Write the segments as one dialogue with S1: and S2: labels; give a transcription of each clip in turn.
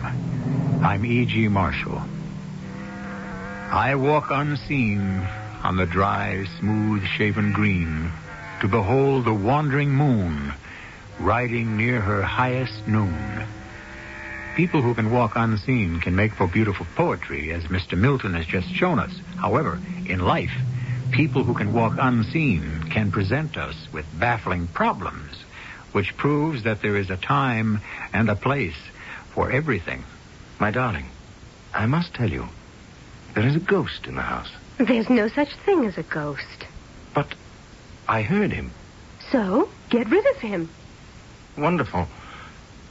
S1: I'm E.G. Marshall. I walk unseen on the dry, smooth shaven green to behold the wandering moon riding near her highest noon. People who can walk unseen can make for beautiful poetry, as Mr. Milton has just shown us. However, in life, people who can walk unseen can present us with baffling problems, which proves that there is a time and a place for everything.
S2: My darling, I must tell you, there is a ghost in the house.
S3: There's no such thing as a ghost.
S2: But I heard him.
S3: So, get rid of him.
S2: Wonderful.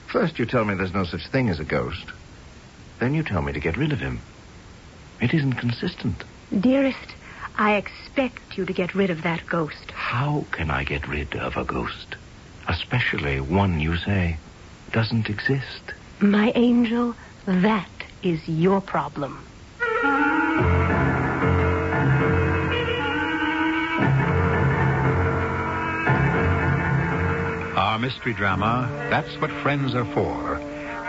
S2: First you tell me there's no such thing as a ghost. Then you tell me to get rid of him. It isn't consistent.
S3: Dearest, I expect you to get rid of that ghost.
S2: How can I get rid of a ghost? Especially one you say doesn't exist.
S3: My angel, that is your problem.
S1: Our mystery drama, That's What Friends Are For,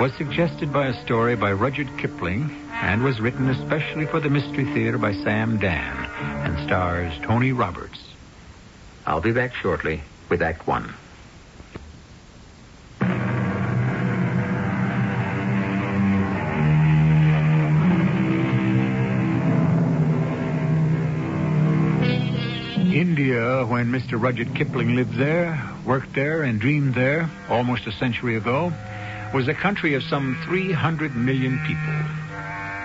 S1: was suggested by a story by Rudyard Kipling and was written especially for the Mystery Theater by Sam Dann and stars Tony Roberts. I'll be back shortly with Act One. Mr. Rudyard Kipling lived there, worked there, and dreamed there almost a century ago, was a country of some 300 million people.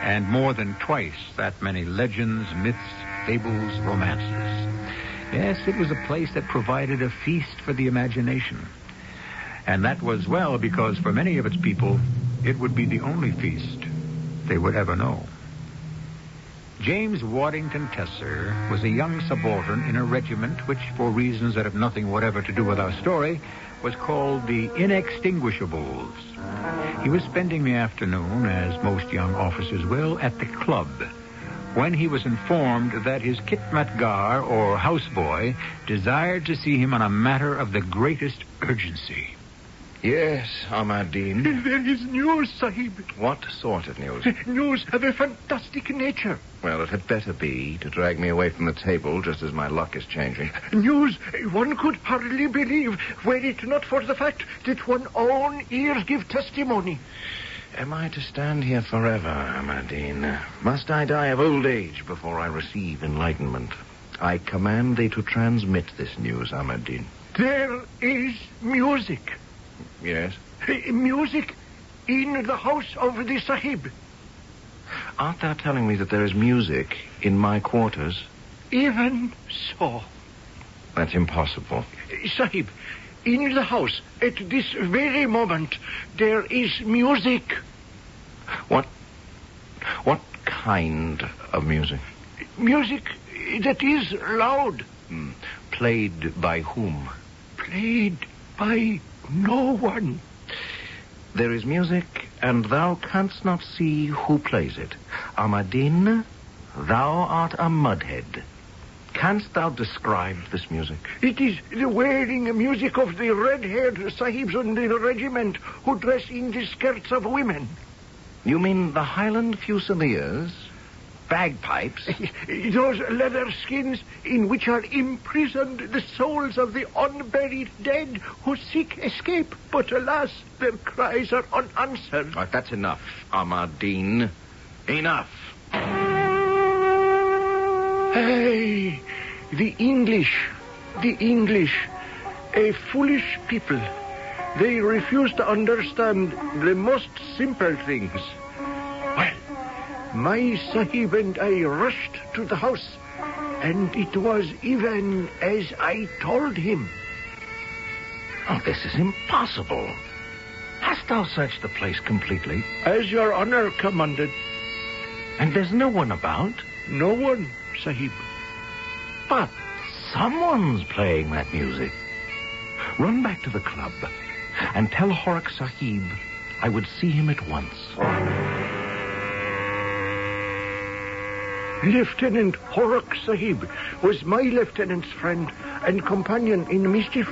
S1: And more than twice that many legends, myths, fables, romances. Yes, it was a place that provided a feast for the imagination. And that was well because for many of its people, it would be the only feast they would ever know. James Waddington Tesser was a young subaltern in a regiment which, for reasons that have nothing whatever to do with our story, was called the Inextinguishables. He was spending the afternoon, as most young officers will, at the club when he was informed that his Kitmatgar, or houseboy, desired to see him on a matter of the greatest urgency.
S2: Yes, Ahmadine.
S4: There is news, Sahib.
S2: What sort of news?
S4: News of a fantastic nature.
S2: Well, it had better be to drag me away from the table just as my luck is changing.
S4: News one could hardly believe were it not for the fact that one's own ears give testimony.
S2: Am I to stand here forever, Ahmadine? Must I die of old age before I receive enlightenment? I command thee to transmit this news, Ahmadine.
S4: There is music.
S2: Yes?
S4: Eh, Music in the house of the Sahib.
S2: Art thou telling me that there is music in my quarters?
S4: Even so.
S2: That's impossible.
S4: Eh, Sahib, in the house, at this very moment, there is music.
S2: What. What kind of music?
S4: Music that is loud.
S2: Hmm. Played by whom?
S4: Played by no one.
S2: There is music, and thou canst not see who plays it. Ahmadine, thou art a mudhead. Canst thou describe this music?
S4: It is the wearing music of the red-haired sahibs on the regiment who dress in the skirts of women.
S2: You mean the Highland Fusiliers? Bagpipes?
S4: Those leather skins in which are imprisoned the souls of the unburied dead who seek escape, but alas, their cries are unanswered.
S2: Right, that's enough, Ahmadine. Enough.
S4: Hey, the English, the English, a foolish people. They refuse to understand the most simple things. Well, my sahib and I rushed to the house, and it was even as I told him.
S2: Oh, this is impossible. Hast thou searched the place completely?
S4: As your honor commanded.
S2: And there's no one about?
S4: No one, Sahib.
S2: But someone's playing that music. Run back to the club and tell Horrocks Sahib I would see him at once.
S4: Lieutenant Horrocks Sahib was my lieutenant's friend and companion in mischief.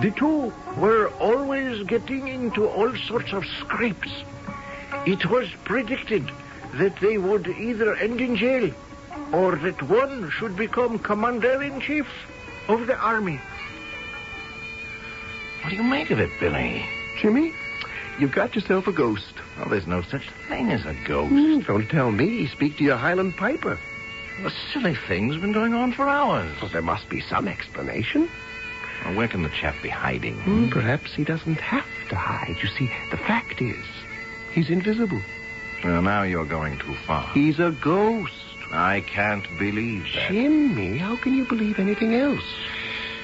S4: The two were always getting into all sorts of scrapes. It was predicted that they would either end in jail or that one should become commander-in-chief of the army.
S2: What do you make of it, Billy?
S5: Jimmy, you've got yourself a ghost.
S2: Well, there's no such thing as a ghost.
S5: Mm, don't tell me. Speak to your Highland piper.
S2: The silly thing's been going on for hours.
S5: Well, there must be some explanation.
S2: Well, where can the chap be hiding?
S5: Mm, perhaps he doesn't have to hide. You see, the fact is, he's invisible.
S2: Well, now you're going too far.
S5: He's a ghost.
S2: I can't believe that.
S5: Jimmy, how can you believe anything else?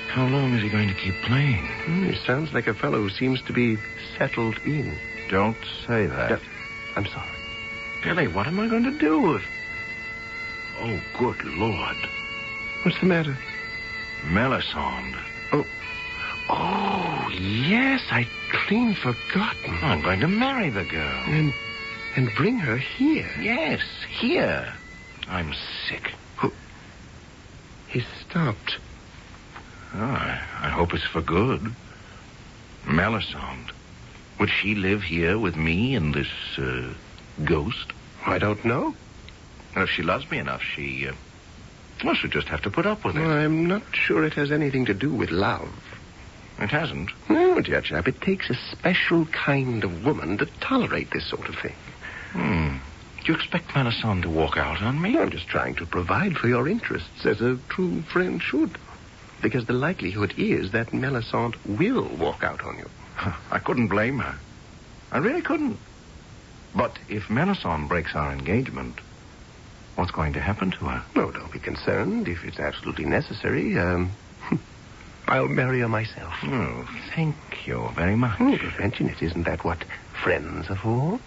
S2: How long is he going to keep playing?
S5: Mm, he sounds like a fellow who seems to be settled in.
S2: Don't say that.
S5: I'm sorry.
S2: Billy, what am I going to do if... Oh, good Lord.
S5: What's the matter?
S2: Melisande.
S5: Oh. Oh, yes, I'd clean forgotten.
S2: I'm going to marry the girl.
S5: And, and bring her here.
S2: Yes, here. I'm sick.
S5: He stopped.
S2: Oh, I, I hope it's for good. Melisande. Would she live here with me and this uh, ghost?
S5: I don't know.
S2: Well, if she loves me enough, she. Uh, well, she'll just have to put up with it.
S5: Well, I'm not sure it has anything to do with love.
S2: It hasn't.
S5: No, dear chap, it takes a special kind of woman to tolerate this sort of thing.
S2: Hmm. Do you expect Melisande to walk out on me?
S5: I'm just trying to provide for your interests as a true friend should. Because the likelihood is that Melisande will walk out on you.
S2: I couldn't blame her. I really couldn't. But if Melisande breaks our engagement, what's going to happen to her?
S5: No, don't be concerned. If it's absolutely necessary, um, I'll marry her myself.
S2: Oh, thank you very much.
S5: Oh, prevention, it isn't that what friends are for?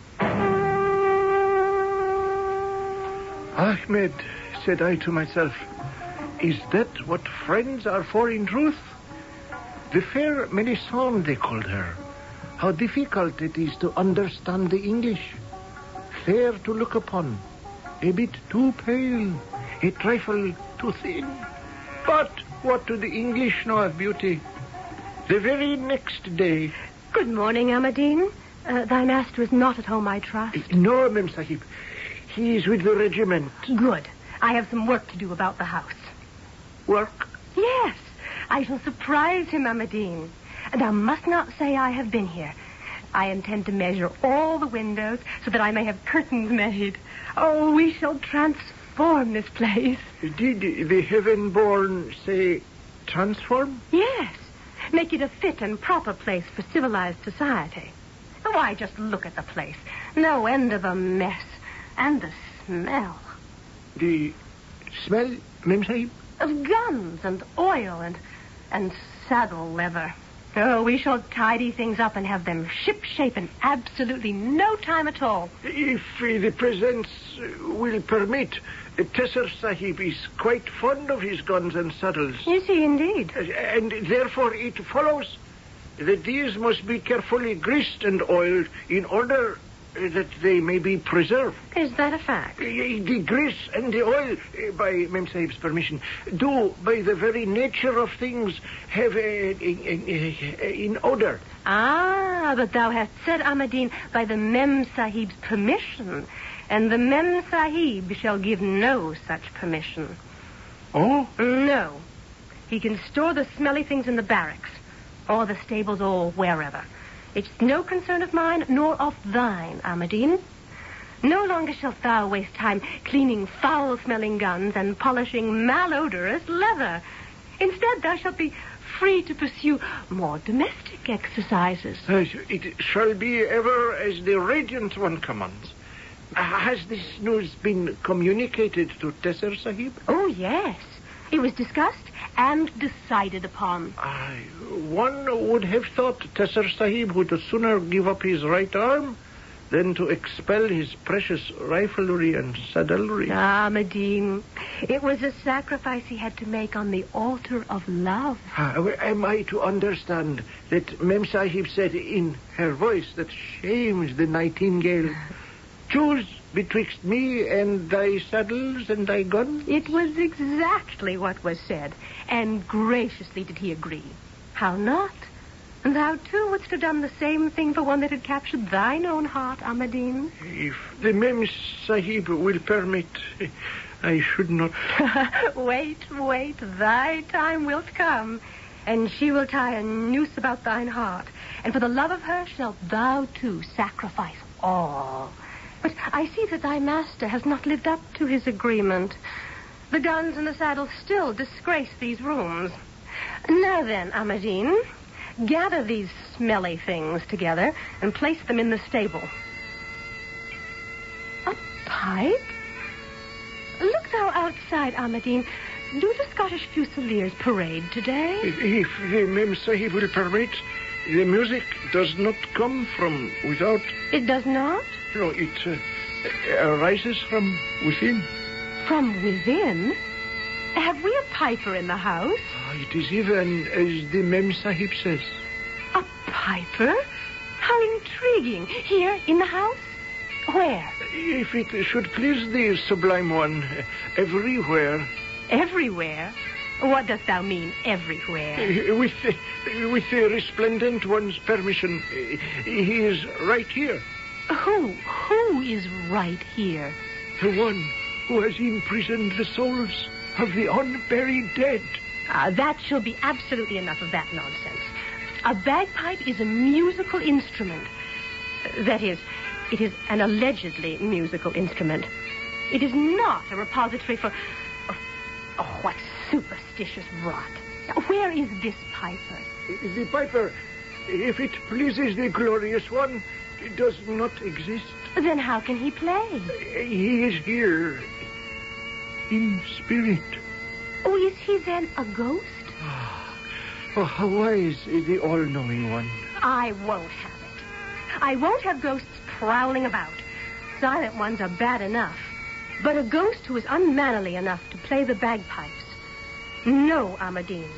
S4: Ahmed, said I to myself, is that what friends are for in truth? The fair Melisande, they called her. How difficult it is to understand the English. Fair to look upon, a bit too pale, a trifle too thin. But what do the English know of beauty? The very next day.
S3: Good morning, Ahmadine. Uh, thy master is not at home, I trust.
S4: No, Mem Sahib. He is with the regiment.
S3: Good. I have some work to do about the house.
S4: Work?
S3: Yes. I shall surprise him, Ahmadine. And I must not say I have been here. I intend to measure all the windows so that I may have curtains made. Oh, we shall transform this place.
S4: Did the heaven-born say transform?
S3: Yes. Make it a fit and proper place for civilized society. Why, just look at the place. No end of a mess. And the smell.
S4: The smell, Mem Sahib?
S3: Of guns and oil and and saddle leather. Oh, we shall tidy things up and have them ship-shape in absolutely no time at all.
S4: If uh, the presence will permit, uh, Tesser Sahib is quite fond of his guns and saddles.
S3: Is he indeed?
S4: And therefore it follows that these must be carefully greased and oiled in order that they may be preserved.
S3: Is that a fact?
S4: Uh, The grease and the oil, uh, by Mem Sahib's permission, do, by the very nature of things, have a, in odor.
S3: Ah, but thou hast said, Ahmadine, by the Mem Sahib's permission. And the Mem Sahib shall give no such permission.
S4: Oh?
S3: No. He can store the smelly things in the barracks, or the stables, or wherever. It's no concern of mine, nor of thine, Ahmadine. No longer shalt thou waste time cleaning foul-smelling guns and polishing malodorous leather. Instead, thou shalt be free to pursue more domestic exercises.
S4: Uh, It shall be ever as the Radiant One commands. Uh, Has this news been communicated to Tesser Sahib?
S3: Oh, yes. It was discussed and decided upon.
S4: I, one would have thought Tesser Sahib would sooner give up his right arm than to expel his precious riflery and saddlery.
S3: Ah, Medine, it was a sacrifice he had to make on the altar of love.
S4: Ah, am I to understand that Mem Sahib said in her voice that shames the nightingale, choose betwixt me and thy saddles and thy gun?
S3: It was exactly what was said, and graciously did he agree. How not? And thou too wouldst have done the same thing for one that had captured thine own heart, Ahmadine.
S4: If the Mem Sahib will permit, I should not.
S3: wait, wait, thy time wilt come, and she will tie a noose about thine heart, and for the love of her shalt thou too sacrifice all. But I see that thy master has not lived up to his agreement. The guns and the saddle still disgrace these rooms. Now then, Ahmadine, gather these smelly things together and place them in the stable. A pipe? Look thou outside, Ahmadine. Do the Scottish Fusiliers parade today?
S4: If the Mem Sahib will permit, the music does not come from without.
S3: It does not?
S4: No, it uh, arises from within.
S3: From within? Have we a piper in the house?
S4: Ah, it is even as the Mem Sahib says.
S3: A piper? How intriguing. Here, in the house? Where?
S4: If it should please the Sublime One, everywhere.
S3: Everywhere? What dost thou mean, everywhere?
S4: Uh, With, uh, with the Resplendent One's permission, uh, he is right here.
S3: Who? Who is right here?
S4: The one who has imprisoned the souls of the unburied dead.
S3: Ah, that shall be absolutely enough of that nonsense. A bagpipe is a musical instrument. That is, it is an allegedly musical instrument. It is not a repository for. Oh, oh, what superstitious rot. Now, Where is this piper?
S4: The piper, if it pleases the glorious one, does not exist.
S3: Then how can he play?
S4: He is here in spirit.
S3: Oh, is he then a ghost?
S4: Ah, oh, how wise is the all-knowing one.
S3: I won't have it. I won't have ghosts prowling about. Silent ones are bad enough. But a ghost who is unmannerly enough to play the bagpipes. No, Ahmadine.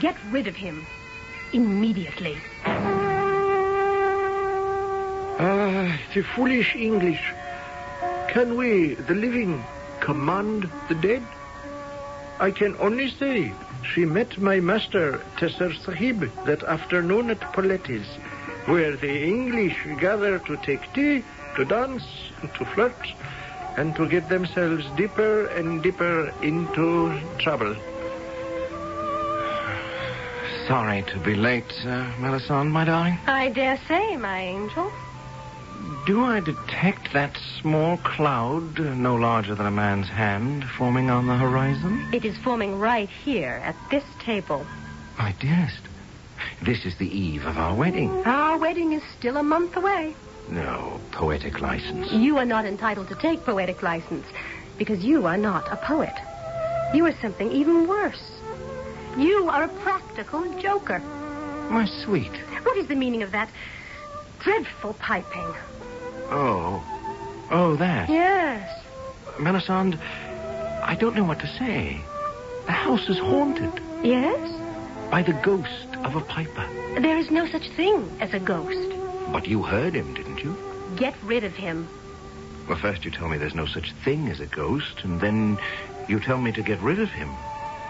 S3: Get rid of him. Immediately.
S4: Ah, the foolish English. Can we, the living, command the dead? I can only say she met my master, Tesser Sahib, that afternoon at Poletti's, where the English gather to take tea, to dance, to flirt, and to get themselves deeper and deeper into trouble.
S2: Sorry to be late, uh, Melisande, my darling.
S3: I dare say, my angel.
S2: Do I detect that small cloud, no larger than a man's hand, forming on the horizon?
S3: It is forming right here at this table.
S2: My dearest, this is the eve of our wedding.
S3: Our wedding is still a month away.
S2: No poetic license.
S3: You are not entitled to take poetic license because you are not a poet. You are something even worse. You are a practical joker.
S2: My sweet.
S3: What is the meaning of that dreadful piping?
S2: Oh. Oh, that.
S3: Yes.
S2: Melisande, I don't know what to say. The house is haunted
S3: Yes?
S2: by the ghost of a piper.
S3: There is no such thing as a ghost.
S2: But you heard him, didn't you?
S3: Get rid of him.
S2: Well, first you tell me there's no such thing as a ghost, and then you tell me to get rid of him.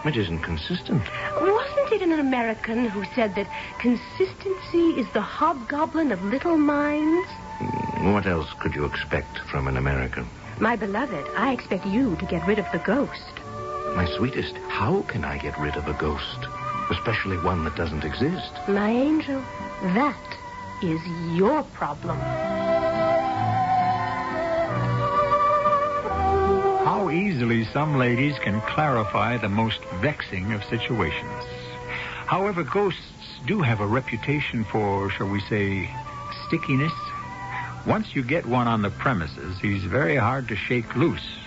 S2: It isn't consistent.
S3: Wasn't it an American who said that consistency is the hobgoblin of little minds?
S2: What else could you expect from an American?
S3: My beloved, I expect you to get rid of the ghost.
S2: My sweetest, how can I get rid of a ghost? Especially one that doesn't exist.
S3: My angel, that is your problem.
S1: How easily some ladies can clarify the most vexing of situations. However, ghosts do have a reputation for, shall we say, stickiness. Once you get one on the premises, he's very hard to shake loose.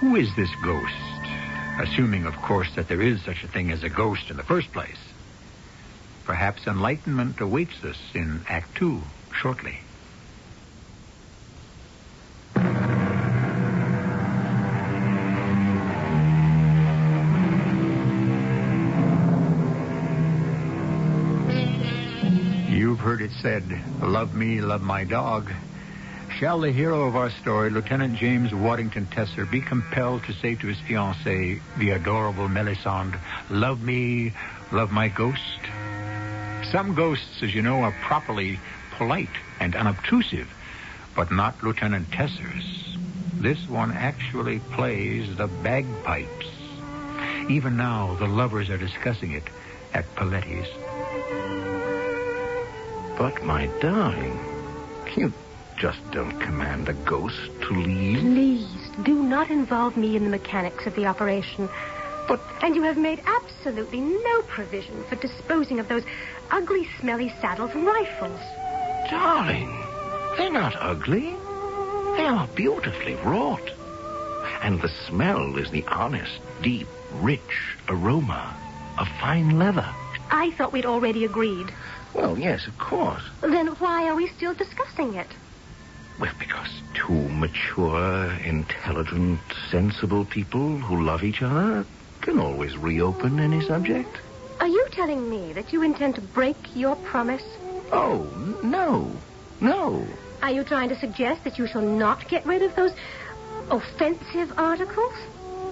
S1: Who is this ghost? assuming, of course, that there is such a thing as a ghost in the first place. Perhaps enlightenment awaits us in Act Two shortly. It said, love me, love my dog. Shall the hero of our story, Lieutenant James Waddington Tesser, be compelled to say to his fiancée, the adorable Melisande, love me, love my ghost? Some ghosts, as you know, are properly polite and unobtrusive, but not Lieutenant Tesser's. This one actually plays the bagpipes. Even now, the lovers are discussing it at Paletti's.
S2: But, my darling, you just don't command a ghost to leave.
S3: Please, do not involve me in the mechanics of the operation.
S2: But,
S3: And you have made absolutely no provision for disposing of those ugly, smelly saddles and rifles.
S2: darling, they're not ugly. They are beautifully wrought. And the smell is the honest, deep, rich aroma of fine leather.
S3: I thought we'd already agreed.
S2: Well, yes, of course.
S3: Then why are we still discussing it?
S2: Well, because two mature, intelligent, sensible people who love each other can always reopen any subject.
S3: Are you telling me that you intend to break your promise?
S2: Oh, no. No.
S3: Are you trying to suggest that you shall not get rid of those offensive articles?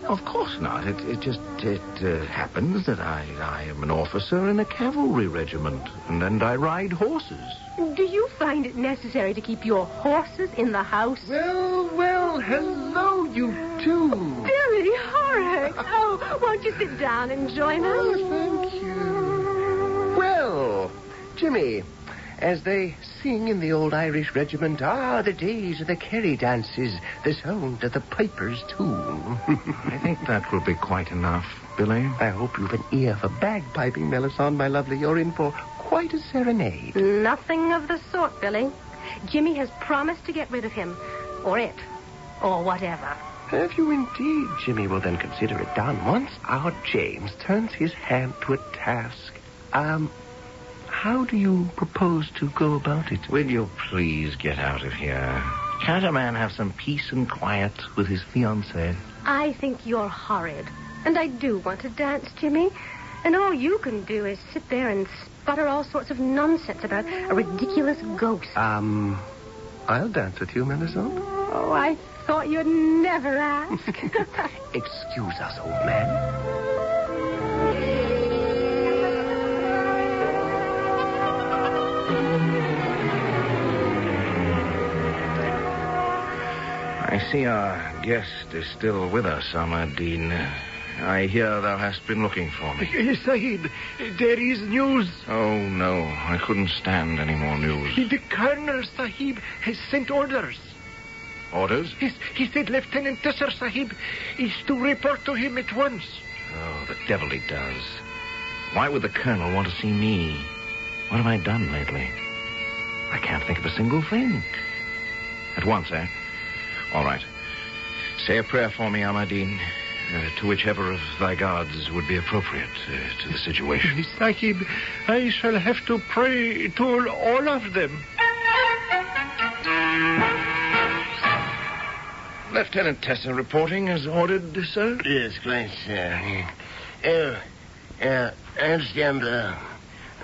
S2: Of course not. It, it just it uh, happens that I, I am an officer in a cavalry regiment, and, and I ride horses.
S3: Do you find it necessary to keep your horses in the house?
S5: Well, well, hello, you two.
S3: Billy Horrocks! Oh, won't you sit down and join us?
S5: Oh, thank you. Well, Jimmy, as they sing in the old Irish regiment, ah, the days of the Kerry dances, the sound of the piper's tune.
S2: I think that will be quite enough, Billy.
S5: I hope you've an ear for bagpiping, Melisande, my lovely. You're in for quite a serenade.
S3: Nothing of the sort, Billy. Jimmy has promised to get rid of him. Or it. Or whatever.
S5: Have you indeed, Jimmy? will then consider it done. Once our James turns his hand to a task, um, how do you propose to go about it?
S2: Will you please get out of here? Can't a man have some peace and quiet with his fiancée?
S3: I think you're horrid. And I do want to dance, Jimmy. And all you can do is sit there and sputter all sorts of nonsense about a ridiculous ghost.
S5: Um, I'll dance with you, Melisande.
S3: Oh, I thought you'd never ask.
S5: Excuse us, old man.
S2: I see our guest is still with us, Ahmadine. I hear thou hast been looking for me.
S4: Sahib, there is news.
S2: Oh, no. I couldn't stand any more news.
S4: The Colonel Sahib has sent orders.
S2: Orders?
S4: Yes, he said Lieutenant Tesser Sahib is to report to him at once.
S2: Oh, the devil he does. Why would the colonel want to see me? What have I done lately? I can't think of a single thing. At once, eh? All right. Say a prayer for me, Ahmadine, uh, to whichever of thy gods would be appropriate uh, to the situation.
S4: Sahib, I shall have to pray to all of them.
S2: Lieutenant Tesser reporting as ordered, sir?
S6: Yes, quite, sir. Oh, uh, I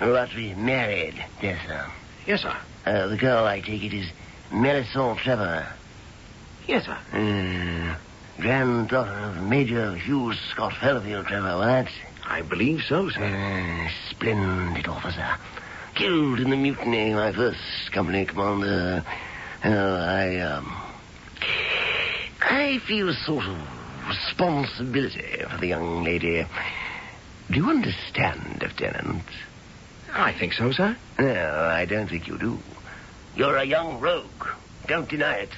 S6: we're about to be married, yes, sir.
S2: Yes, sir.
S6: Uh, the girl, I take it, is Melisande Trevor.
S2: Yes, sir.
S6: Uh, granddaughter of Major Hugh Scott Fellowfield Trevor, what?
S2: I believe so, sir.
S6: Uh, splendid officer. Killed in the mutiny, my first company commander. Oh, I, um... I feel a sort of responsibility for the young lady. Do you understand, Lieutenant?
S2: I think so, sir.
S6: No, I don't think you do. You're a young rogue. Don't deny it.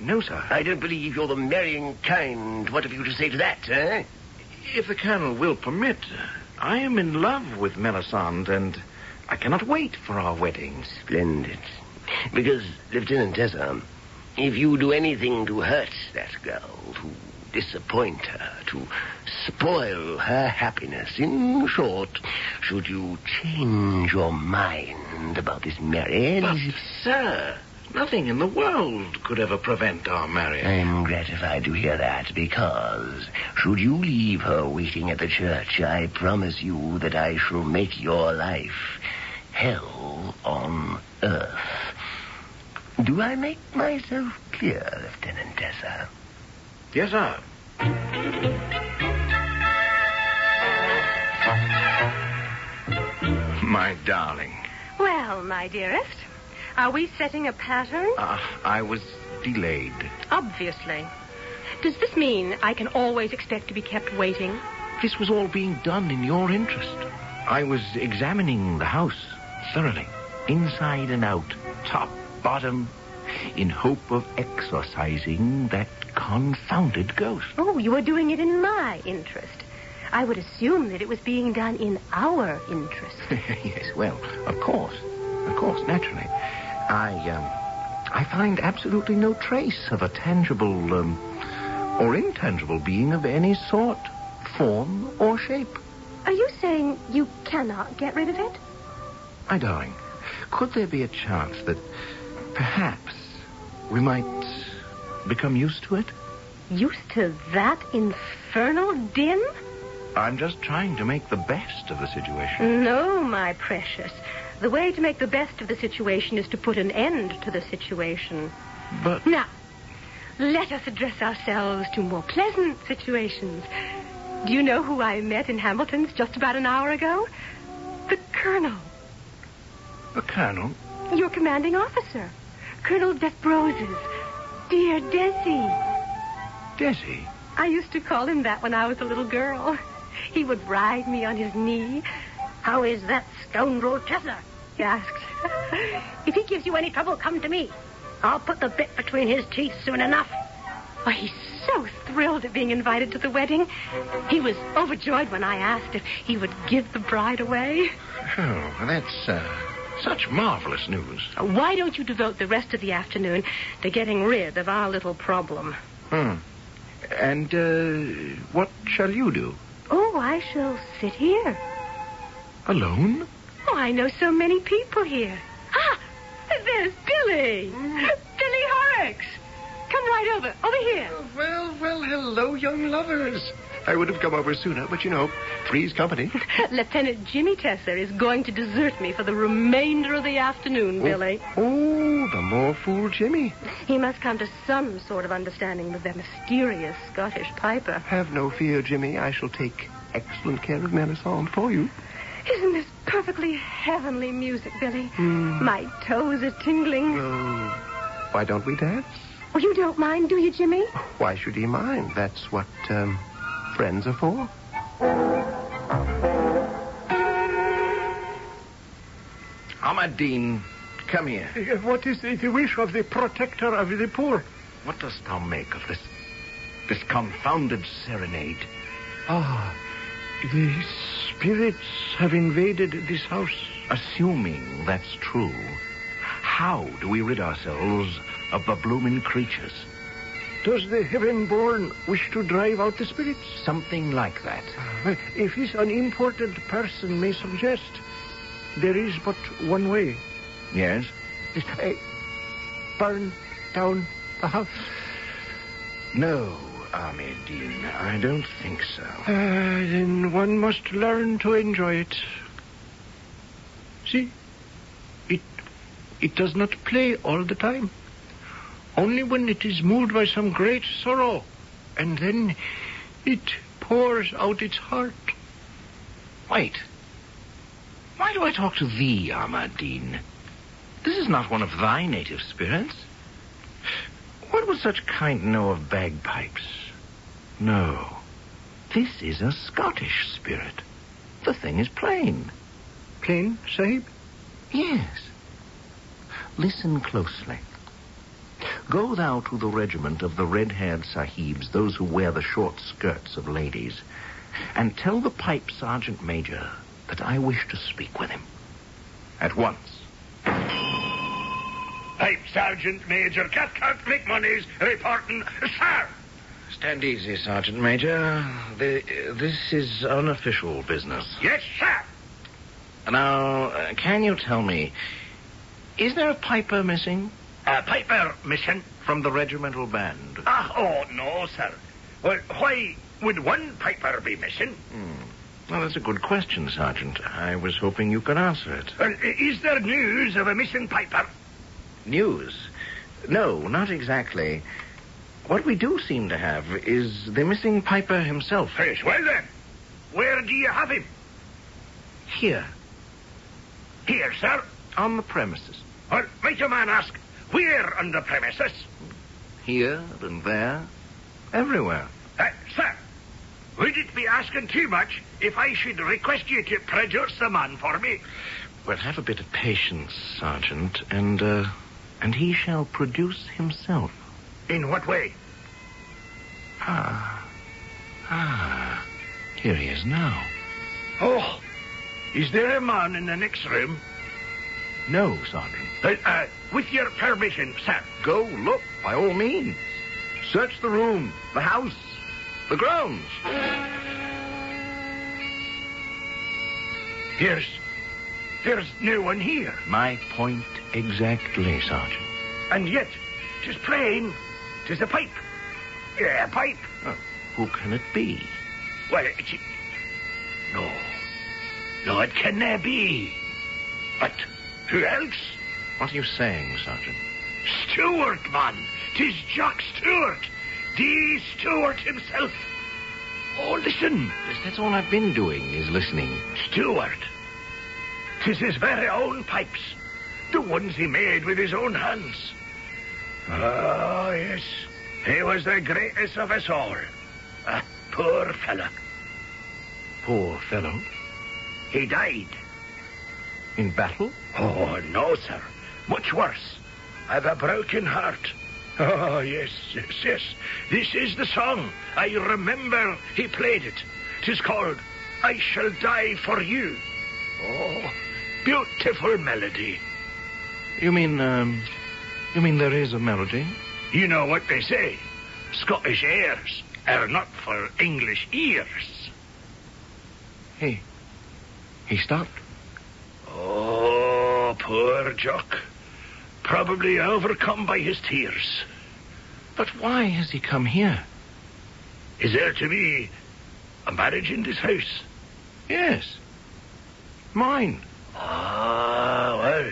S2: No, sir.
S6: I don't believe you're the marrying kind. What have you to say to that, eh?
S2: If the colonel will permit, I am in love with Melisande, and I cannot wait for our wedding.
S6: Splendid. Because, Lieutenant Tesser, if you do anything to hurt that girl, to disappoint her, to spoil her happiness. In short, should you change your mind about this marriage...
S2: But, sir, nothing in the world could ever prevent our marriage.
S6: I'm gratified to hear that because should you leave her waiting at the church, I promise you that I shall make your life hell on earth. Do I make myself clear, Lieutenant Tesser?
S2: Yes, sir. My darling,
S3: Well, my dearest, are we setting a pattern?
S2: uh, I was delayed.
S3: Obviously. Does this mean I can always expect to be kept waiting?
S2: This was all being done in your interest. I was examining the house thoroughly, inside and out, top, bottom, in hope of exorcising that confounded ghost.
S3: Oh, you are doing it in my interest. I would assume that it was being done in our interest.
S2: yes, well, of course. Of course, naturally. I, um, I find absolutely no trace of a tangible, um, or intangible being of any sort, form, or shape.
S3: Are you saying you cannot get rid of it?
S2: My darling, could there be a chance that perhaps we might become used to it?
S3: Used to that infernal din?
S2: I'm just trying to make the best of the situation.
S3: No, my precious. The way to make the best of the situation is to put an end to the situation.
S2: But
S3: Now, let us address ourselves to more pleasant situations. Do you know who I met in Hamilton's just about an hour ago? The Colonel,
S2: the Colonel,
S3: your commanding officer. Colonel Desbroses. Dear Desi.
S2: Desi.
S3: I used to call him that when I was a little girl. He would ride me on his knee. How is that scoundrel Tesser? He asked. if he gives you any trouble, come to me. I'll put the bit between his teeth soon enough. Oh, he's so thrilled at being invited to the wedding. He was overjoyed when I asked if he would give the bride away.
S2: Oh, that's uh, such marvelous news.
S3: Why don't you devote the rest of the afternoon to getting rid of our little problem?
S2: Hmm. And uh, what shall you do?
S3: Oh, I shall sit here.
S2: Alone?
S3: Oh, I know so many people here. Ah, there's Billy. Billy Horrocks. Come right over. Over here.
S5: Well, well, hello, young lovers. I would have come over sooner, but you know, three's company.
S3: Lieutenant Jimmy Tesser is going to desert me for the remainder of the afternoon, Billy.
S5: Oh, the more fool Jimmy.
S3: He must come to some sort of understanding with that mysterious Scottish piper.
S5: Have no fear, Jimmy. I shall take excellent care of Melisande for you.
S3: Isn't this perfectly heavenly music, Billy? My toes are tingling.
S5: Oh, why don't we dance?
S3: Oh, you don't mind, do you, Jimmy?
S5: Why should he mind? That's what um, friends are for.
S2: Ahmadine, come here.
S4: What is the wish of the protector of the poor?
S2: What dost thou make of this, this confounded serenade?
S4: Ah, the spirits have invaded this house.
S2: Assuming that's true, how do we rid ourselves of the blooming creatures?
S4: Does the heaven-born wish to drive out the spirits?
S2: Something like that.
S4: Well, If this unimportant person may suggest, there is but one way.
S2: Yes?
S4: Eh, burn down the house.
S2: No, Ahmadine, I don't think so.
S4: Uh, then one must learn to enjoy it. See, it it does not play all the time. Only when it is moved by some great sorrow, and then it pours out its heart.
S2: Wait. Why do I talk to thee, Ahmadine? This is not one of thy native spirits. What would such kind know of bagpipes? No. This is a Scottish spirit. The thing is plain.
S4: Plain, Sahib?
S2: Yes. Listen closely. Go thou to the regiment of the red-haired sahibs, those who wear the short skirts of ladies, and tell the pipe sergeant major that I wish to speak with him. At once.
S7: Pipe Sergeant Major Cathcart McMoney's reporting, sir.
S2: Stand easy, Sergeant Major. The, this is unofficial business.
S6: Yes, sir.
S2: Now, uh, can you tell me, is there a piper missing
S6: A piper mission?
S2: from the regimental band?
S6: Ah, oh, no, sir. Well, why would one piper be missing?
S2: Well, that's a good question, Sergeant. I was hoping you could answer it.
S6: Well, is there news of a missing piper?
S2: News? No, not exactly. What we do seem to have is the missing piper himself.
S6: Yes, well then. Where do you have him?
S2: Here,
S6: Here, sir.
S2: on the premises.
S6: Well, might a man ask, where on the premises?
S2: Here and there. Everywhere.
S6: Uh, sir, would it be asking too much if I should request you to produce the man for me?
S2: Well, have a bit of patience, Sergeant, and, uh, and he shall produce himself.
S6: In what way?
S2: Ah. Ah. Here he is now.
S6: Oh, is there a man in the next room?
S2: No, Sergeant.
S6: Uh, uh, with your permission, sir.
S2: Go look, by all means. Search the room, the house, the grounds.
S6: Here's, there's no one here.
S2: My point exactly, Sergeant.
S6: And yet, 'tis plain, 'tis a pipe. Yeah, a pipe.
S2: Oh, who can it be?
S6: Well, it, no. No, it can never be. But who else?
S2: What are you saying, Sergeant?
S6: Stewart, man. Tis Jock Stewart. D. Stewart himself. Oh, listen.
S2: That's all I've been doing, is listening.
S6: Stewart. Tis his very own pipes. The ones he made with his own hands. Oh, yes. He was the greatest of us all. A poor fellow.
S2: Poor fellow.
S6: He died.
S2: In battle?
S6: Oh, no, sir. Much worse. I've a broken heart. Oh, yes, yes, yes. This is the song. I remember he played it. Tis called I Shall Die for You. Oh, beautiful melody.
S2: You mean, um, you mean there is a melody?
S6: You know what they say. Scottish airs are not for English ears.
S2: He, he stopped.
S6: Oh, poor Jock. Probably overcome by his tears.
S2: But why has he come here?
S6: Is there to be a marriage in this house?
S2: Yes. Mine.
S6: Ah, well,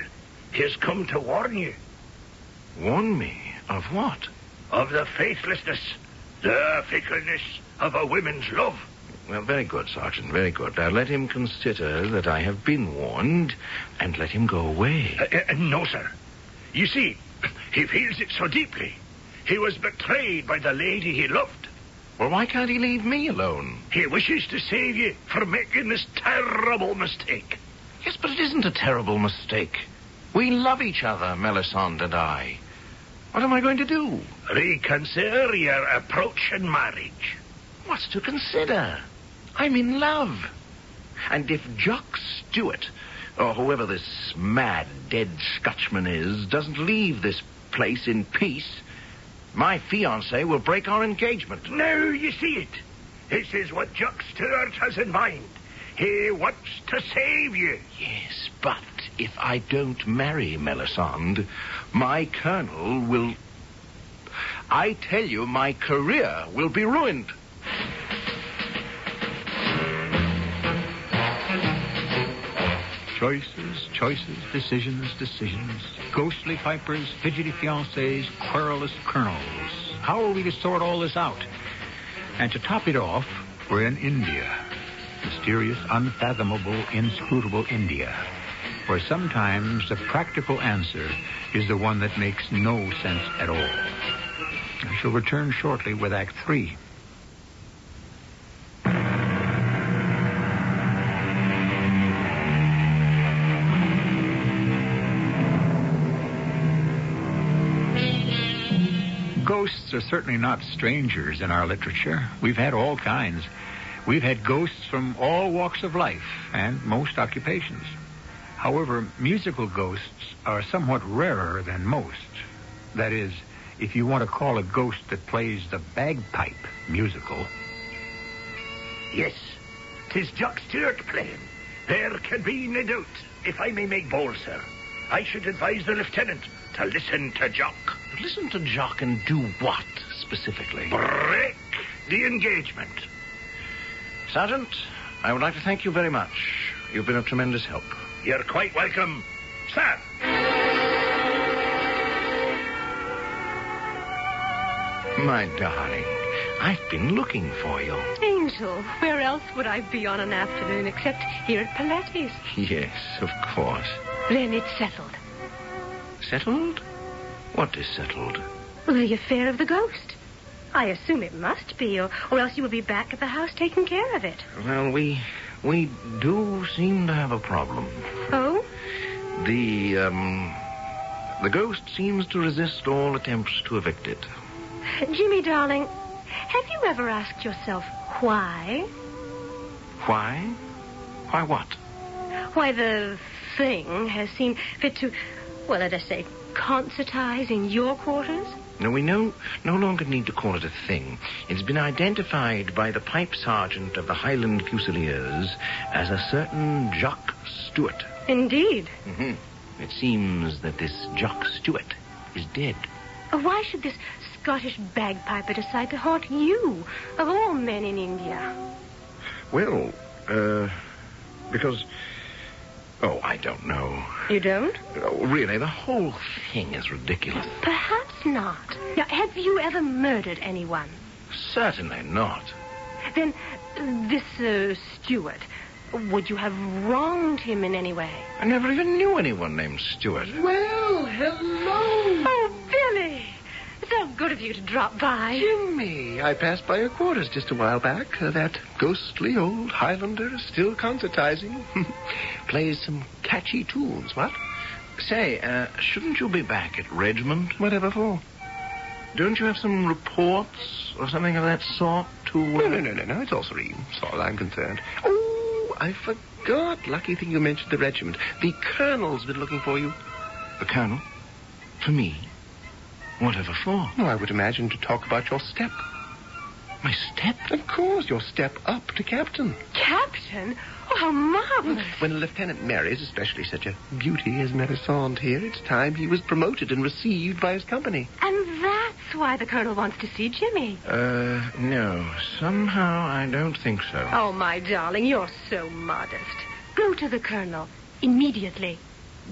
S6: he has come to warn you
S2: Warn me of what?
S6: of the faithlessness, the fickleness of a woman's love.
S2: Well, very good, Sergeant, very good. Now let him consider that I have been warned, and let him go away.
S6: Uh, uh, no, sir. You see, he feels it so deeply. He was betrayed by the lady he loved.
S2: Well, why can't he leave me alone?
S6: He wishes to save you from making this terrible mistake.
S2: Yes, but it isn't a terrible mistake. We love each other, Melisande and I. What am I going to do?
S6: Reconsider your approach in marriage.
S2: What's to consider? I'm in love. And if Jock Stewart, or whoever this mad, dead Scotchman is, doesn't leave this place in peace, my fiancée will break our engagement.
S6: Now you see it. This is what Jock Stewart has in mind. He wants to save you.
S2: Yes, but if I don't marry Melisande, my colonel will. I tell you, my career will be ruined.
S1: Choices, choices, decisions, decisions. Ghostly pipers, fidgety fiancés, querulous colonels. How are we to sort all this out? And to top it off, we're in India. Mysterious, unfathomable, inscrutable India. Where sometimes the practical answer is the one that makes no sense at all. I shall return shortly with Act Three. Ghosts are certainly not strangers in our literature. We've had all kinds. We've had ghosts from all walks of life and most occupations. However, musical ghosts are somewhat rarer than most. That is, if you want to call a ghost that plays the bagpipe musical.
S6: Yes, 'tis Jock Stewart playing. There can be no doubt, if I may make bold, sir. I should advise the lieutenant to listen to Jock.
S2: Listen to Jock and do what, specifically?
S6: Break the engagement.
S2: Sergeant, I would like to thank you very much. You've been a tremendous help.
S6: You're quite welcome, sir.
S2: My darling, I've been looking for you.
S3: Angel, where else would I be on an afternoon except here at Paletti's?
S2: Yes, of course.
S3: Then it's settled.
S2: Settled? What is settled?
S3: Well, the affair of the ghost. I assume it must be, or, or else you will be back at the house taking care of it.
S2: Well, we we do seem to have a problem.
S3: Oh?
S2: The um the ghost seems to resist all attempts to evict it.
S3: Jimmy, darling, have you ever asked yourself why?
S2: Why? Why what?
S3: Why the thing has seen fit to, well, let us say, concertize in your quarters?
S2: No, we no, no longer need to call it a thing. It's been identified by the pipe sergeant of the Highland Fusiliers as a certain Jock Stewart.
S3: Indeed.
S2: hmm It seems that this Jock Stewart is dead.
S3: Uh, Why should this Scottish bagpiper decide to haunt you, of all men in India?
S2: Well, uh, because. Oh, I don't know.
S3: You don't?
S2: Oh, really, the whole thing is ridiculous.
S3: Perhaps not. Now, have you ever murdered anyone?
S2: Certainly not.
S3: Then, this uh, Stewart, would you have wronged him in any way?
S2: I never even knew anyone named Stewart.
S5: Well, hello.
S3: Oh, Billy! So good of you to drop by.
S5: Jimmy, I passed by your quarters just a while back. Uh, that ghostly old Highlander is still concertizing. Plays some catchy tunes, what?
S2: Say, uh, shouldn't you be back at regiment?
S5: Whatever for?
S2: Don't you have some reports or something of that sort to... Uh...
S5: No, no, no, no, no. It's all serene, as far as I'm concerned. Oh, I forgot. Lucky thing you mentioned the regiment. The colonel's been looking for you.
S2: The colonel? For me? Whatever for?
S5: Oh, I would imagine to talk about your step.
S2: My step?
S5: Of course, your step up to captain.
S3: Captain? Oh, how marvelous.
S5: When a lieutenant marries, especially such a beauty as Melisande here, it's time he was promoted and received by his company.
S3: And that's why the colonel wants to see Jimmy.
S2: Uh, no. Somehow I don't think so.
S3: Oh, my darling, you're so modest. Go to the colonel immediately.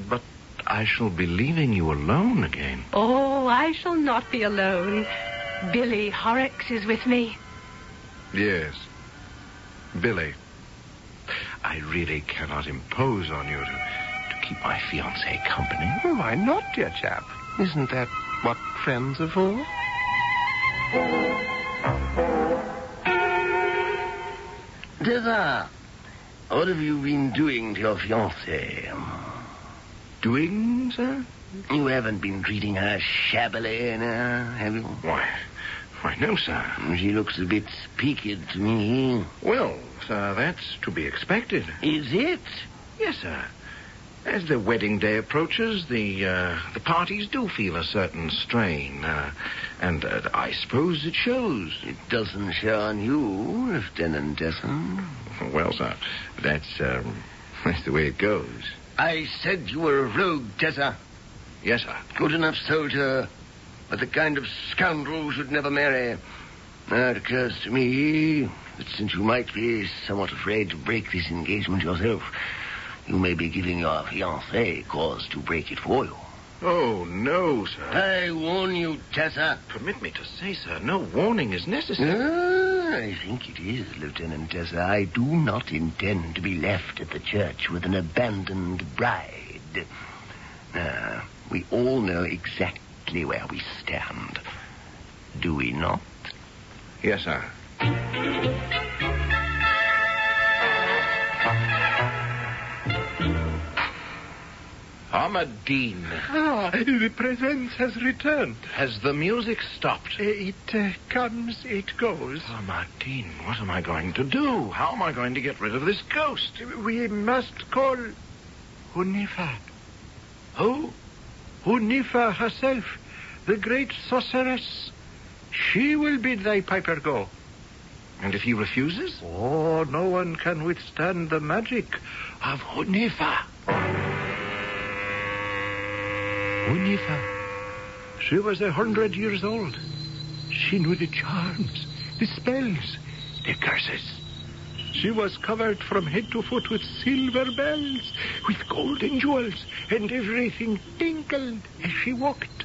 S2: But I shall be leaving you alone again.
S3: Oh, I shall not be alone. Billy Horrocks is with me.
S2: Yes. Billy. I really cannot impose on you to, to keep my fiancée company.
S5: Oh, why not, dear chap? Isn't that what friends are for?
S6: Deva, what have you been doing to your fiancée?
S2: Doing, sir?
S6: You haven't been treating her shabbily, no, have you?
S2: Why, why, no, sir.
S6: She looks a bit peaked to me.
S2: Well, sir, that's to be expected.
S6: Is it?
S2: Yes, sir. As the wedding day approaches, the uh, the parties do feel a certain strain, uh, and uh, I suppose it shows.
S6: It doesn't show on you, Lieutenant Tesser.
S2: Well, sir, that's um, that's the way it goes.
S6: I said you were a rogue, Tesser.
S2: Yes, sir.
S6: Good enough soldier, but the kind of scoundrel who should never marry. Now, it occurs to me that since you might be somewhat afraid to break this engagement yourself, you may be giving your fiancée cause to break it for you.
S2: Oh no, sir.
S6: I warn you, Tesser.
S2: Permit me to say, sir, no warning is necessary.
S6: Ah, I think it is, Lieutenant Tesser. I do not intend to be left at the church with an abandoned bride. Now, we all know exactly where we stand. Do we not?
S2: Yes, sir. Ahmadine,
S4: Ah, the presence has returned.
S2: has the music stopped?
S4: It uh, comes, it goes.
S2: Ahmadine, what am I going to do? How am I going to get rid of this ghost?
S4: We must call Hunifa.
S2: Who?
S4: Hunifa herself. the great sorceress. She will bid thy piper go.
S2: And if he refuses?
S4: Oh, no one can withstand the magic of Hunifa. Hunifa. She was a hundred years old. She knew the charms, the spells, the curses. She was covered from head to foot with silver bells, with golden jewels, and everything tinkled as she walked.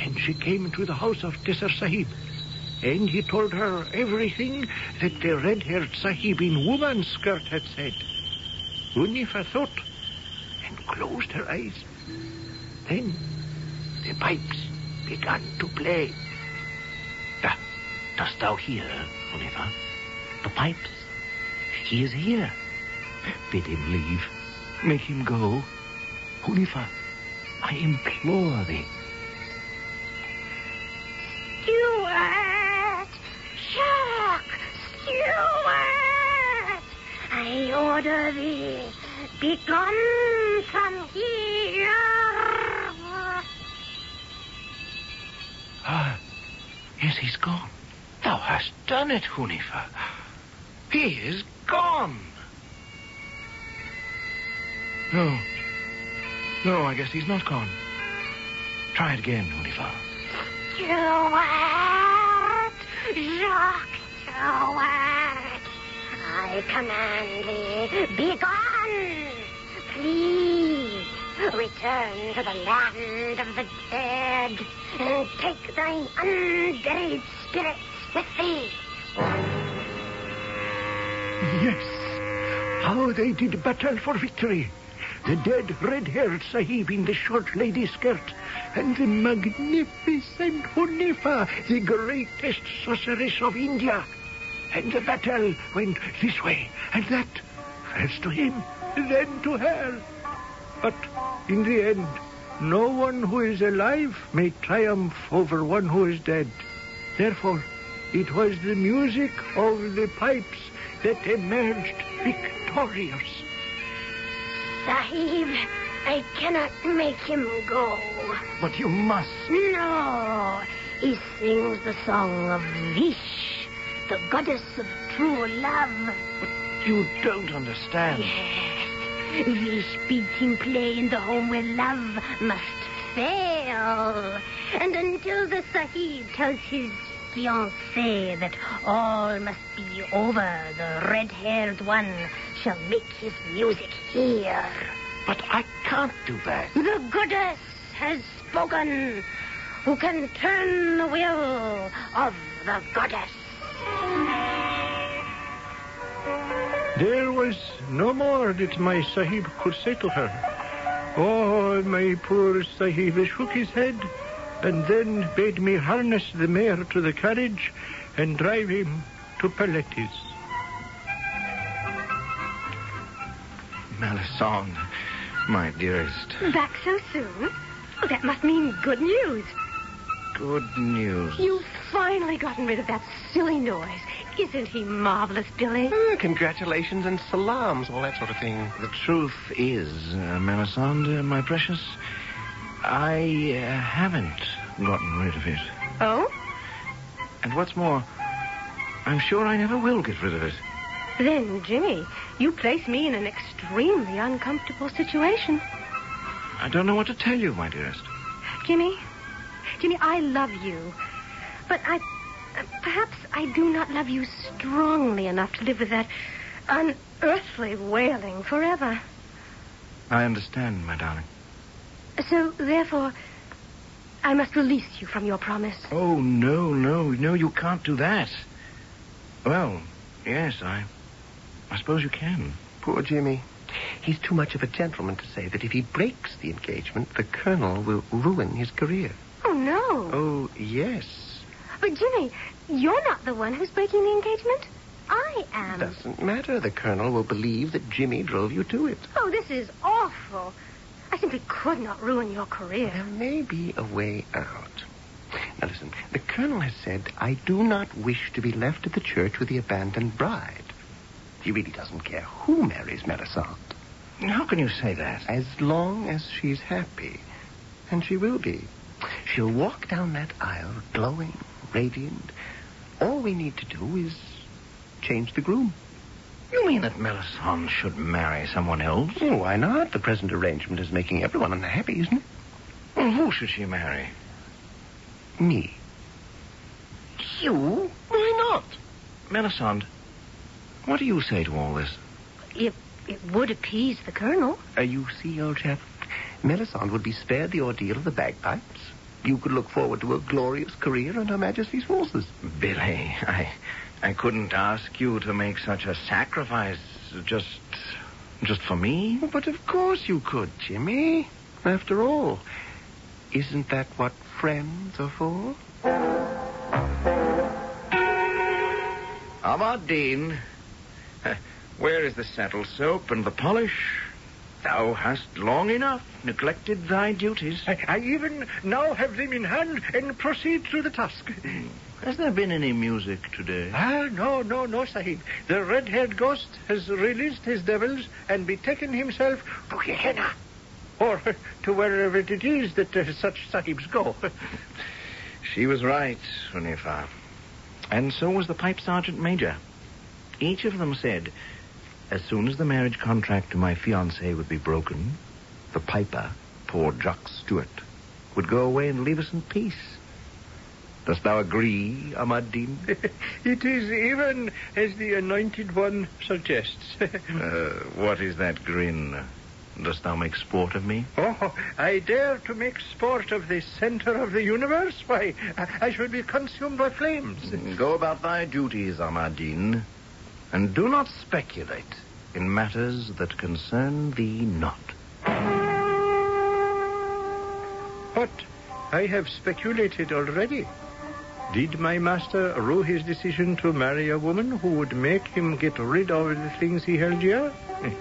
S4: And she came to the house of Tesser Sahib, and he told her everything that the red-haired Sahib in woman's skirt had said. Unifa thought and closed her eyes. Then the pipes began to play.
S2: Ah, dost thou hear, Unifa? The pipes. He is here. Bid him leave. Make him go. Unifa, I implore thee.
S3: Stewart! Jock! Stewart! I order thee, begone from here!
S2: Yes, he's gone. Thou hast done it, Hunifa. He is gone. No. No, I guess he's not gone. Try it again, Hunifa.
S3: Stewart! Jock Stewart! I command thee, begone! Please, return to the land of the dead and take thine unburied spirits with thee.
S4: Yes. How they did battle for victory. The dead red-haired Sahib in the short lady skirt, and the magnificent Hunifa, the greatest sorceress of India. And the battle went this way and that, first to him, then to her. But in the end, no one who is alive may triumph over one who is dead. Therefore, it was the music of the pipes that emerged victorious.
S3: Sahib, I cannot make him go.
S2: But you must.
S3: No, he sings the song of Vish, the goddess of true love.
S2: But You don't understand.
S3: Yes, Vish bids him play in the home where love must fail. And until the Sahib tells his fiancée that all must be over, the red-haired one shall make his music here.
S2: But I can't do that.
S3: The goddess has spoken. Who can turn the will of the goddess?
S4: There was no more that my Sahib could say to her. Oh, my poor Sahib shook his head and then bade me harness the mare to the carriage and drive him to Paletis.
S2: Melisande, my dearest.
S3: Back so soon? Oh, that must mean good news.
S2: Good news.
S3: You've finally gotten rid of that silly noise. Isn't he marvelous, Billy?
S5: Ah, congratulations and salams, all that sort of thing.
S2: The truth is, uh, Melisande, uh, my precious, I uh, haven't gotten rid of it.
S3: Oh?
S2: And what's more, I'm sure I never will get rid of it.
S3: Then, Jimmy, you place me in an extremely uncomfortable situation.
S2: I don't know what to tell you, my dearest.
S3: Jimmy, Jimmy, I love you. But I. Perhaps I do not love you strongly enough to live with that unearthly wailing forever.
S2: I understand, my darling.
S3: So, therefore, I must release you from your promise.
S2: Oh, no, no, no, you can't do that. Well, yes, I. I suppose you can.
S5: Poor Jimmy. He's too much of a gentleman to say that if he breaks the engagement, the colonel will ruin his career.
S3: Oh, no.
S5: Oh, yes.
S3: But, Jimmy, you're not the one who's breaking the engagement. I am.
S5: Doesn't matter. The colonel will believe that Jimmy drove you to it.
S3: Oh, this is awful. I simply could not ruin your career.
S5: There may be a way out. Now, listen. The colonel has said, I do not wish to be left at the church with the abandoned bride. He really doesn't care who marries Melisande.
S2: How can you say that?
S5: As long as she's happy. And she will be. She'll walk down that aisle, glowing, radiant. All we need to do is change the groom.
S2: You mean that Melisande should marry someone else?
S5: Oh, why not? The present arrangement is making everyone unhappy, isn't it?
S2: Well, who should she marry?
S5: Me.
S2: You? Why not? Melisande, what do you say to all this?
S3: It, it would appease the colonel.
S5: Uh, you see, old chap, Melisande would be spared the ordeal of the bagpipes. You could look forward to a glorious career in Her Majesty's forces.
S2: Billy, I I couldn't ask you to make such a sacrifice just just for me.
S5: But of course you could, Jimmy. After all, isn't that what friends are for?
S2: Ahmadine, where is the saddle soap and the polish? Thou hast long enough neglected thy duties.
S4: I, I even now have them in hand and proceed to the task.
S2: Has there been any music today?
S4: Ah, no, no, no, Sahib. The red-haired ghost has released his devils and betaken himself to Gehenna. Or to wherever it is that uh, such Sahibs go.
S2: She was right, Unifa. And so was the pipe sergeant major. Each of them said, as soon as the marriage contract to my fiancée would be broken, the piper, poor Jock Stewart, would go away and leave us in peace. Dost thou agree, Ahmadine?
S4: it is even as the anointed one suggests.
S2: uh, what is that grin? Dost thou make sport of me?
S4: Oh, I dare to make sport of the center of the universe? Why, I, I should be consumed by flames.
S2: Go about thy duties, Ahmadine, and do not speculate in matters that concern thee not.
S4: But I have speculated already. Did my master rue his decision to marry a woman who would make him get rid of the things he held dear?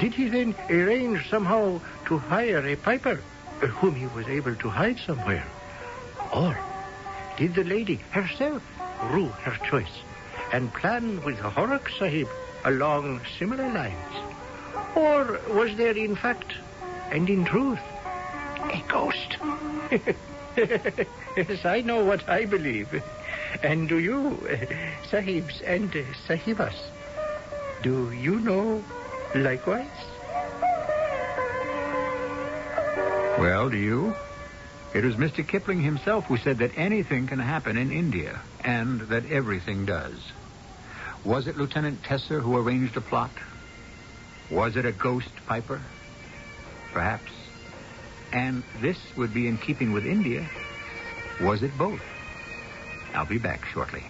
S4: Did he then arrange somehow to hire a piper uh, whom he was able to hide somewhere? Or did the lady herself rue her choice and plan with Horrocks Sahib along similar lines? Or was there, in fact, and in truth, a ghost? yes, I know what I believe. And do you, Sahibs and Sahibas, do you know likewise?
S1: Well, do you? It was Mr. Kipling himself who said that anything can happen in India, and that everything does. Was it Lieutenant Tesser who arranged a plot? Was it a ghost piper? Perhaps. And this would be in keeping with India. Was it both? I'll be back shortly.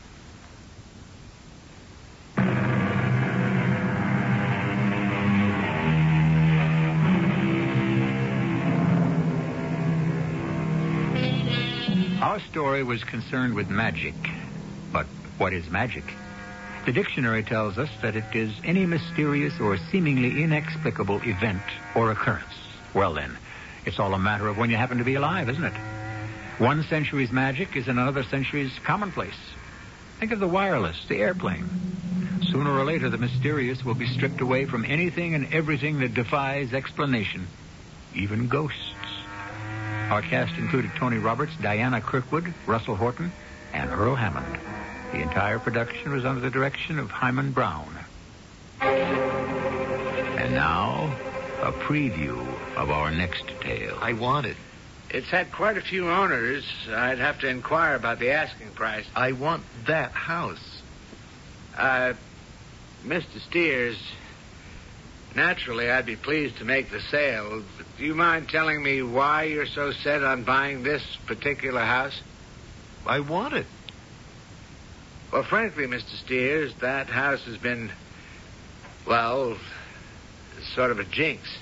S1: Our story was concerned with magic. But what is magic? The dictionary tells us that it is any mysterious or seemingly inexplicable event or occurrence. Well, then, it's all a matter of when you happen to be alive, isn't it? One century's magic is another century's commonplace. Think of the wireless, the airplane. Sooner or later, the mysterious will be stripped away from anything and everything that defies explanation, even ghosts. Our cast included Tony Roberts, Diana Kirkwood, Russell Horton, and Earl Hammond. The entire production was under the direction of Himan Brown. And now, a preview of our next tale.
S7: I want it.
S8: It's had quite a few owners. I'd have to inquire about the asking price.
S7: I want that house.
S8: Uh, Mr. Steers, naturally I'd be pleased to make the sale. But do you mind telling me why you're so set on buying this particular house?
S7: I want it.
S8: Well, frankly, Mr. Steers, that house has been, well, sort of a jinx.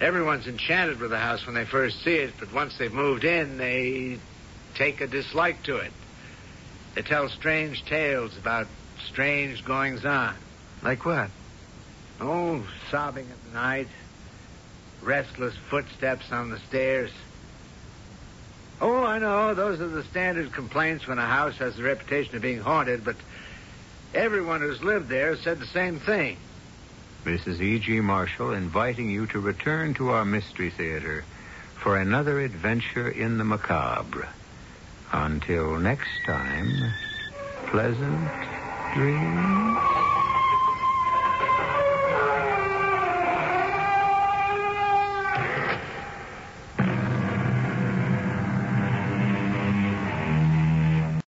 S8: Everyone's enchanted with the house when they first see it, but once they've moved in, they take a dislike to it. They tell strange tales about strange goings on.
S7: Like what?
S8: Oh, sobbing at night, restless footsteps on the stairs. Oh, I know, those are the standard complaints when a house has the reputation of being haunted, but everyone who's lived there said the same thing.
S1: Is E.G. Marshall inviting you to return to our Mystery Theater for another adventure in the macabre. Until next time, pleasant dreams.